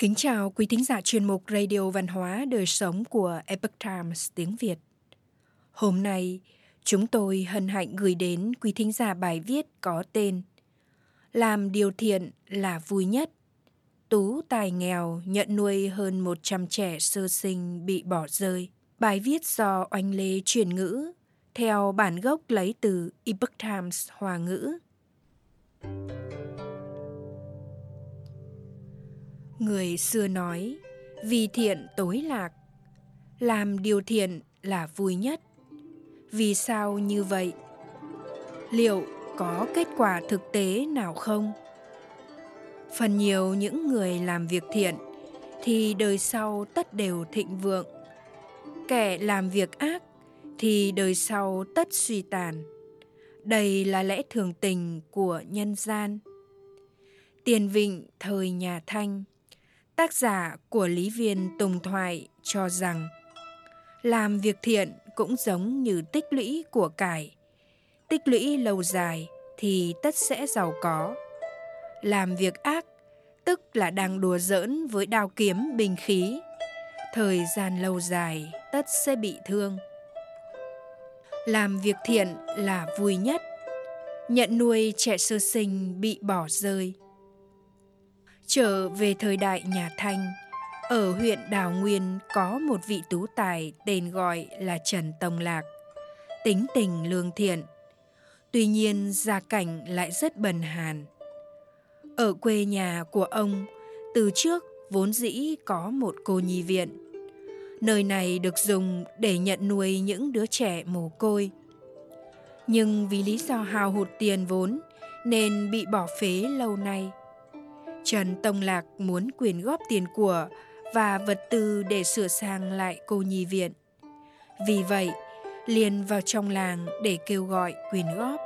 Kính chào quý thính giả chuyên mục Radio Văn hóa Đời Sống của Epoch Times tiếng Việt. Hôm nay, chúng tôi hân hạnh gửi đến quý thính giả bài viết có tên Làm điều thiện là vui nhất. Tú tài nghèo nhận nuôi hơn 100 trẻ sơ sinh bị bỏ rơi. Bài viết do Oanh Lê chuyển ngữ, theo bản gốc lấy từ Epoch Times Hòa ngữ. Người xưa nói, vì thiện tối lạc, làm điều thiện là vui nhất. Vì sao như vậy? Liệu có kết quả thực tế nào không? Phần nhiều những người làm việc thiện thì đời sau tất đều thịnh vượng. Kẻ làm việc ác thì đời sau tất suy tàn. Đây là lẽ thường tình của nhân gian. Tiền Vịnh thời nhà Thanh Tác giả của Lý Viên Tùng Thoại cho rằng, làm việc thiện cũng giống như tích lũy của cải. Tích lũy lâu dài thì tất sẽ giàu có. Làm việc ác, tức là đang đùa giỡn với đao kiếm bình khí. Thời gian lâu dài tất sẽ bị thương. Làm việc thiện là vui nhất. Nhận nuôi trẻ sơ sinh bị bỏ rơi Trở về thời đại nhà Thanh, ở huyện Đào Nguyên có một vị tú tài tên gọi là Trần Tông Lạc, tính tình lương thiện. Tuy nhiên gia cảnh lại rất bần hàn. Ở quê nhà của ông, từ trước vốn dĩ có một cô nhi viện. Nơi này được dùng để nhận nuôi những đứa trẻ mồ côi. Nhưng vì lý do hào hụt tiền vốn nên bị bỏ phế lâu nay. Trần Tông Lạc muốn quyền góp tiền của và vật tư để sửa sang lại cô nhi viện. Vì vậy, liền vào trong làng để kêu gọi quyền góp.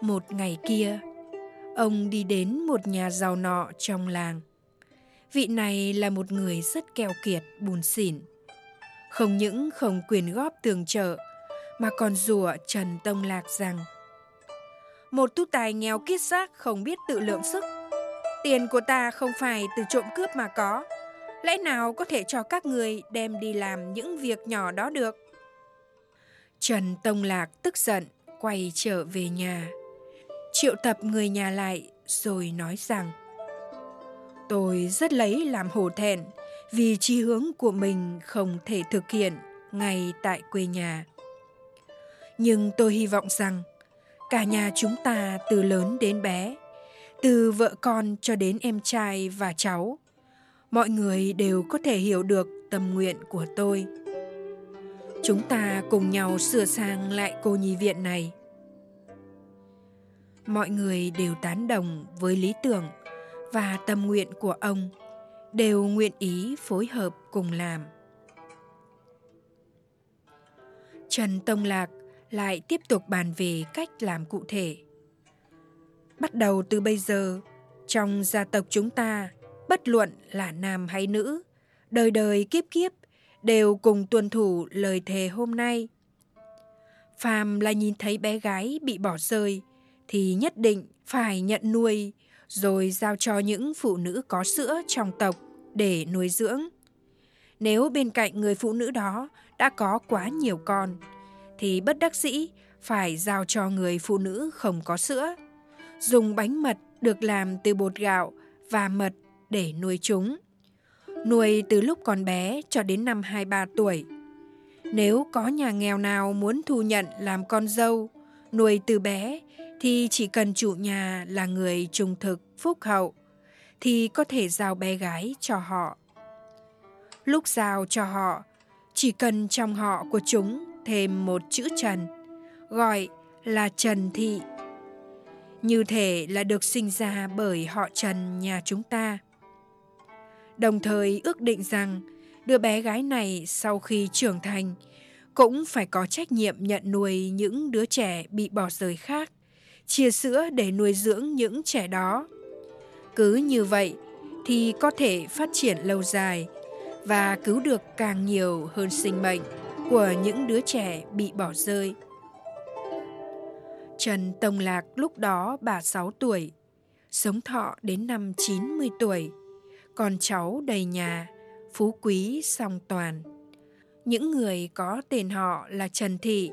Một ngày kia, ông đi đến một nhà giàu nọ trong làng. Vị này là một người rất keo kiệt, bùn xỉn. Không những không quyền góp tường trợ, mà còn rủa Trần Tông Lạc rằng một tú tài nghèo kiết xác không biết tự lượng sức. Tiền của ta không phải từ trộm cướp mà có. Lẽ nào có thể cho các người đem đi làm những việc nhỏ đó được? Trần Tông Lạc tức giận, quay trở về nhà. Triệu tập người nhà lại rồi nói rằng Tôi rất lấy làm hổ thẹn vì chi hướng của mình không thể thực hiện ngay tại quê nhà. Nhưng tôi hy vọng rằng cả nhà chúng ta từ lớn đến bé, từ vợ con cho đến em trai và cháu, mọi người đều có thể hiểu được tâm nguyện của tôi. Chúng ta cùng nhau sửa sang lại cô nhi viện này. Mọi người đều tán đồng với lý tưởng và tâm nguyện của ông, đều nguyện ý phối hợp cùng làm. Trần tông lạc lại tiếp tục bàn về cách làm cụ thể. Bắt đầu từ bây giờ, trong gia tộc chúng ta, bất luận là nam hay nữ, đời đời kiếp kiếp đều cùng tuân thủ lời thề hôm nay. Phàm là nhìn thấy bé gái bị bỏ rơi, thì nhất định phải nhận nuôi, rồi giao cho những phụ nữ có sữa trong tộc để nuôi dưỡng. Nếu bên cạnh người phụ nữ đó đã có quá nhiều con thì bất đắc dĩ phải giao cho người phụ nữ không có sữa. Dùng bánh mật được làm từ bột gạo và mật để nuôi chúng. Nuôi từ lúc còn bé cho đến năm 23 tuổi. Nếu có nhà nghèo nào muốn thu nhận làm con dâu, nuôi từ bé thì chỉ cần chủ nhà là người trung thực, phúc hậu thì có thể giao bé gái cho họ. Lúc giao cho họ, chỉ cần trong họ của chúng thêm một chữ Trần, gọi là Trần Thị. Như thể là được sinh ra bởi họ Trần nhà chúng ta. Đồng thời ước định rằng đứa bé gái này sau khi trưởng thành cũng phải có trách nhiệm nhận nuôi những đứa trẻ bị bỏ rơi khác, chia sữa để nuôi dưỡng những trẻ đó. Cứ như vậy thì có thể phát triển lâu dài và cứu được càng nhiều hơn sinh mệnh của những đứa trẻ bị bỏ rơi. Trần Tông Lạc lúc đó bà 6 tuổi, sống thọ đến năm 90 tuổi, con cháu đầy nhà, phú quý song toàn. Những người có tên họ là Trần Thị,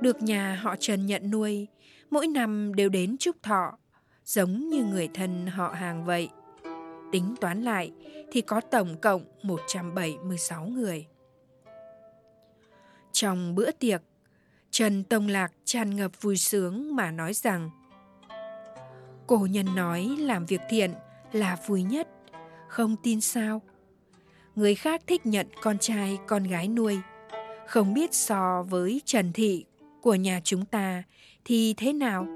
được nhà họ Trần nhận nuôi, mỗi năm đều đến chúc thọ, giống như người thân họ hàng vậy. Tính toán lại thì có tổng cộng 176 người. Trong bữa tiệc, Trần Tông Lạc tràn ngập vui sướng mà nói rằng Cổ nhân nói làm việc thiện là vui nhất, không tin sao? Người khác thích nhận con trai con gái nuôi, không biết so với Trần Thị của nhà chúng ta thì thế nào?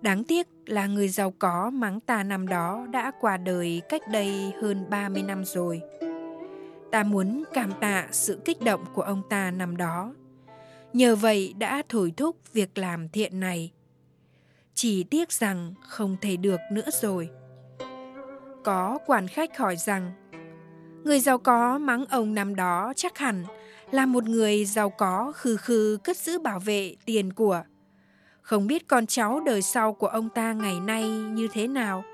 Đáng tiếc là người giàu có mắng ta năm đó đã qua đời cách đây hơn 30 năm rồi. Ta muốn cảm tạ sự kích động của ông ta năm đó. Nhờ vậy đã thổi thúc việc làm thiện này. Chỉ tiếc rằng không thể được nữa rồi. Có quan khách hỏi rằng, Người giàu có mắng ông năm đó chắc hẳn là một người giàu có khư khư cất giữ bảo vệ tiền của. Không biết con cháu đời sau của ông ta ngày nay như thế nào?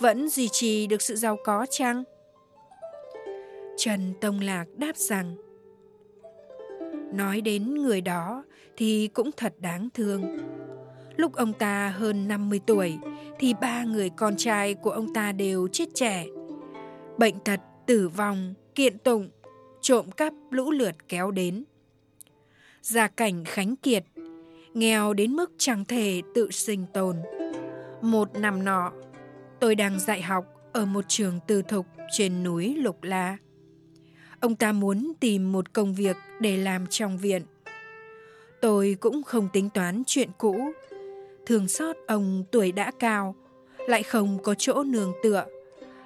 Vẫn duy trì được sự giàu có chăng? Trần Tông Lạc đáp rằng Nói đến người đó thì cũng thật đáng thương. Lúc ông ta hơn 50 tuổi thì ba người con trai của ông ta đều chết trẻ. Bệnh tật, tử vong, kiện tụng, trộm cắp lũ lượt kéo đến. Gia cảnh khánh kiệt, nghèo đến mức chẳng thể tự sinh tồn. Một năm nọ, tôi đang dạy học ở một trường tư thục trên núi Lục La. Ông ta muốn tìm một công việc để làm trong viện. Tôi cũng không tính toán chuyện cũ. Thường xót ông tuổi đã cao, lại không có chỗ nương tựa,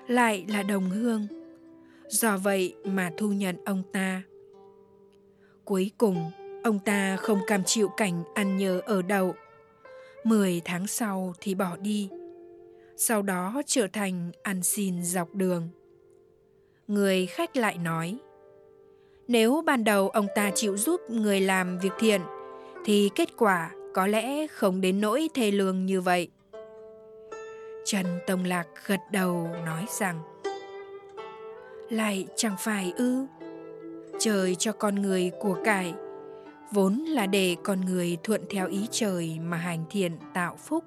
lại là đồng hương. Do vậy mà thu nhận ông ta. Cuối cùng, ông ta không cam chịu cảnh ăn nhờ ở đậu. Mười tháng sau thì bỏ đi. Sau đó trở thành ăn xin dọc đường. Người khách lại nói – nếu ban đầu ông ta chịu giúp người làm việc thiện, thì kết quả có lẽ không đến nỗi thê lương như vậy. Trần Tông Lạc gật đầu nói rằng Lại chẳng phải ư Trời cho con người của cải Vốn là để con người thuận theo ý trời mà hành thiện tạo phúc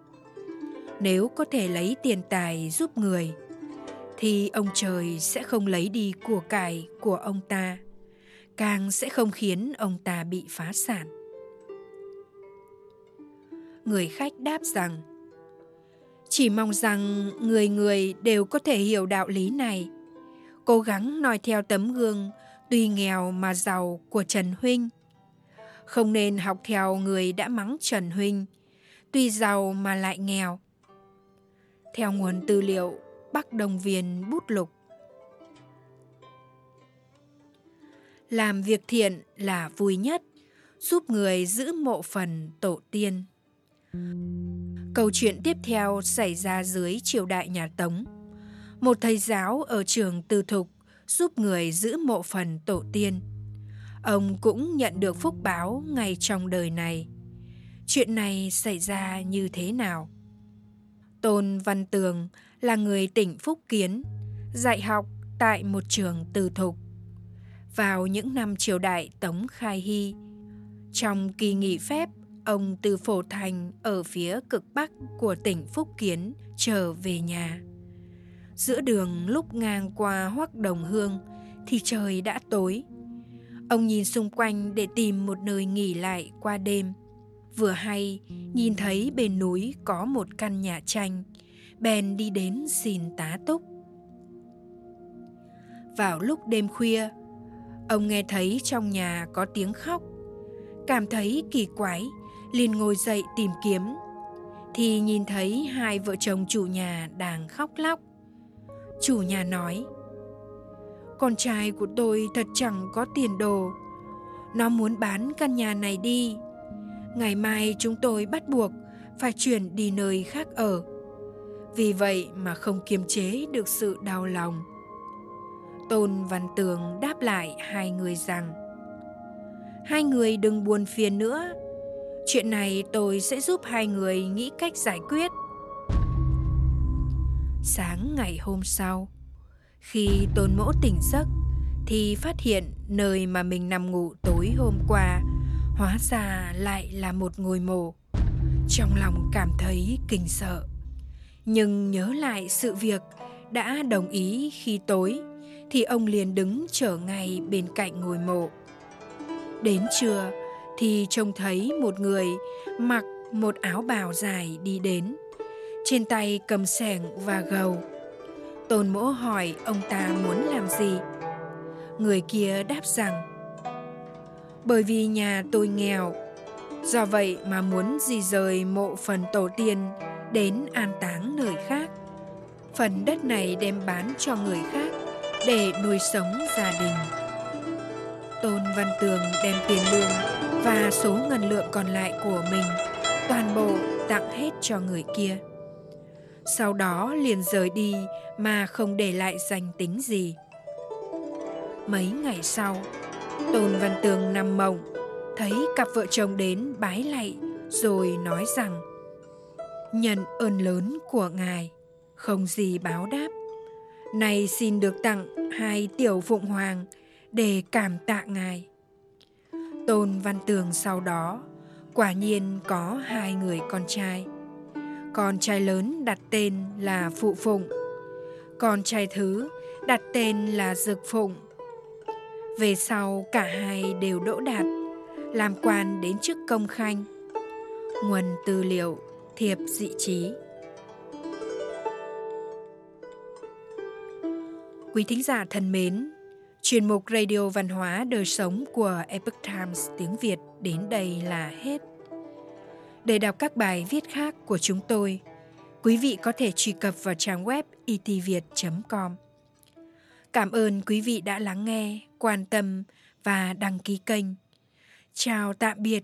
Nếu có thể lấy tiền tài giúp người thì ông trời sẽ không lấy đi của cải của ông ta càng sẽ không khiến ông ta bị phá sản. Người khách đáp rằng chỉ mong rằng người người đều có thể hiểu đạo lý này, cố gắng noi theo tấm gương tuy nghèo mà giàu của Trần Huynh. Không nên học theo người đã mắng Trần Huynh, tuy giàu mà lại nghèo. Theo nguồn tư liệu Bắc Đồng Viên Bút Lục. Làm việc thiện là vui nhất, giúp người giữ mộ phần tổ tiên. Câu chuyện tiếp theo xảy ra dưới triều đại nhà tống. Một thầy giáo ở trường tư thục giúp người giữ mộ phần tổ tiên. Ông cũng nhận được phúc báo ngay trong đời này. Chuyện này xảy ra như thế nào? Tôn văn tường là người tỉnh phúc kiến dạy học tại một trường tư thục vào những năm triều đại Tống Khai Hy. Trong kỳ nghỉ phép, ông từ Phổ Thành ở phía cực bắc của tỉnh Phúc Kiến trở về nhà. Giữa đường lúc ngang qua Hoắc Đồng Hương thì trời đã tối. Ông nhìn xung quanh để tìm một nơi nghỉ lại qua đêm. Vừa hay nhìn thấy bên núi có một căn nhà tranh, bèn đi đến xin tá túc. Vào lúc đêm khuya, Ông nghe thấy trong nhà có tiếng khóc, cảm thấy kỳ quái, liền ngồi dậy tìm kiếm. Thì nhìn thấy hai vợ chồng chủ nhà đang khóc lóc. Chủ nhà nói, con trai của tôi thật chẳng có tiền đồ. Nó muốn bán căn nhà này đi. Ngày mai chúng tôi bắt buộc phải chuyển đi nơi khác ở. Vì vậy mà không kiềm chế được sự đau lòng Tôn Văn Tường đáp lại hai người rằng, Hai người đừng buồn phiền nữa Chuyện này tôi sẽ giúp hai người nghĩ cách giải quyết Sáng ngày hôm sau, Khi tôn mỗ tỉnh giấc, thì phát hiện nơi mà mình nằm ngủ tối hôm qua hóa ra lại là một ngôi mộ. Trong lòng cảm thấy kinh sợ. Nhưng nhớ lại sự việc đã đồng ý khi tối, thì ông liền đứng chờ ngay bên cạnh ngôi mộ. Đến trưa, thì trông thấy một người mặc một áo bào dài đi đến. Trên tay cầm sẻng và gầu. Tôn mỗ hỏi ông ta muốn làm gì. Người kia đáp rằng, Bởi vì nhà tôi nghèo, Do vậy mà muốn di rời mộ phần tổ tiên đến an táng nơi khác. Phần đất này đem bán cho người khác để nuôi sống gia đình. Tôn Văn Tường đem tiền lương và số ngân lượng còn lại của mình toàn bộ tặng hết cho người kia. Sau đó liền rời đi mà không để lại danh tính gì. Mấy ngày sau, Tôn Văn Tường nằm mộng, thấy cặp vợ chồng đến bái lạy rồi nói rằng nhận ơn lớn của ngài. Không gì báo đáp. Nay xin được tặng hai tiểu phụng hoàng để cảm tạ ngài. Tôn văn tường sau đó, quả nhiên có hai người con trai. Con trai lớn đặt tên là phụ phụng. Con trai thứ đặt tên là dực phụng. Về sau cả hai đều đỗ đạt, làm quan đến chức công khanh. Nguồn tư liệu thiệp dị trí. Quý thính giả thân mến, chuyên mục radio văn hóa đời sống của epoch times tiếng việt đến đây là hết. Để đọc các bài viết khác của chúng tôi, quý vị có thể truy cập vào trang web itviet com. Cảm ơn quý vị đã lắng nghe, quan tâm và đăng ký kênh. Chào tạm biệt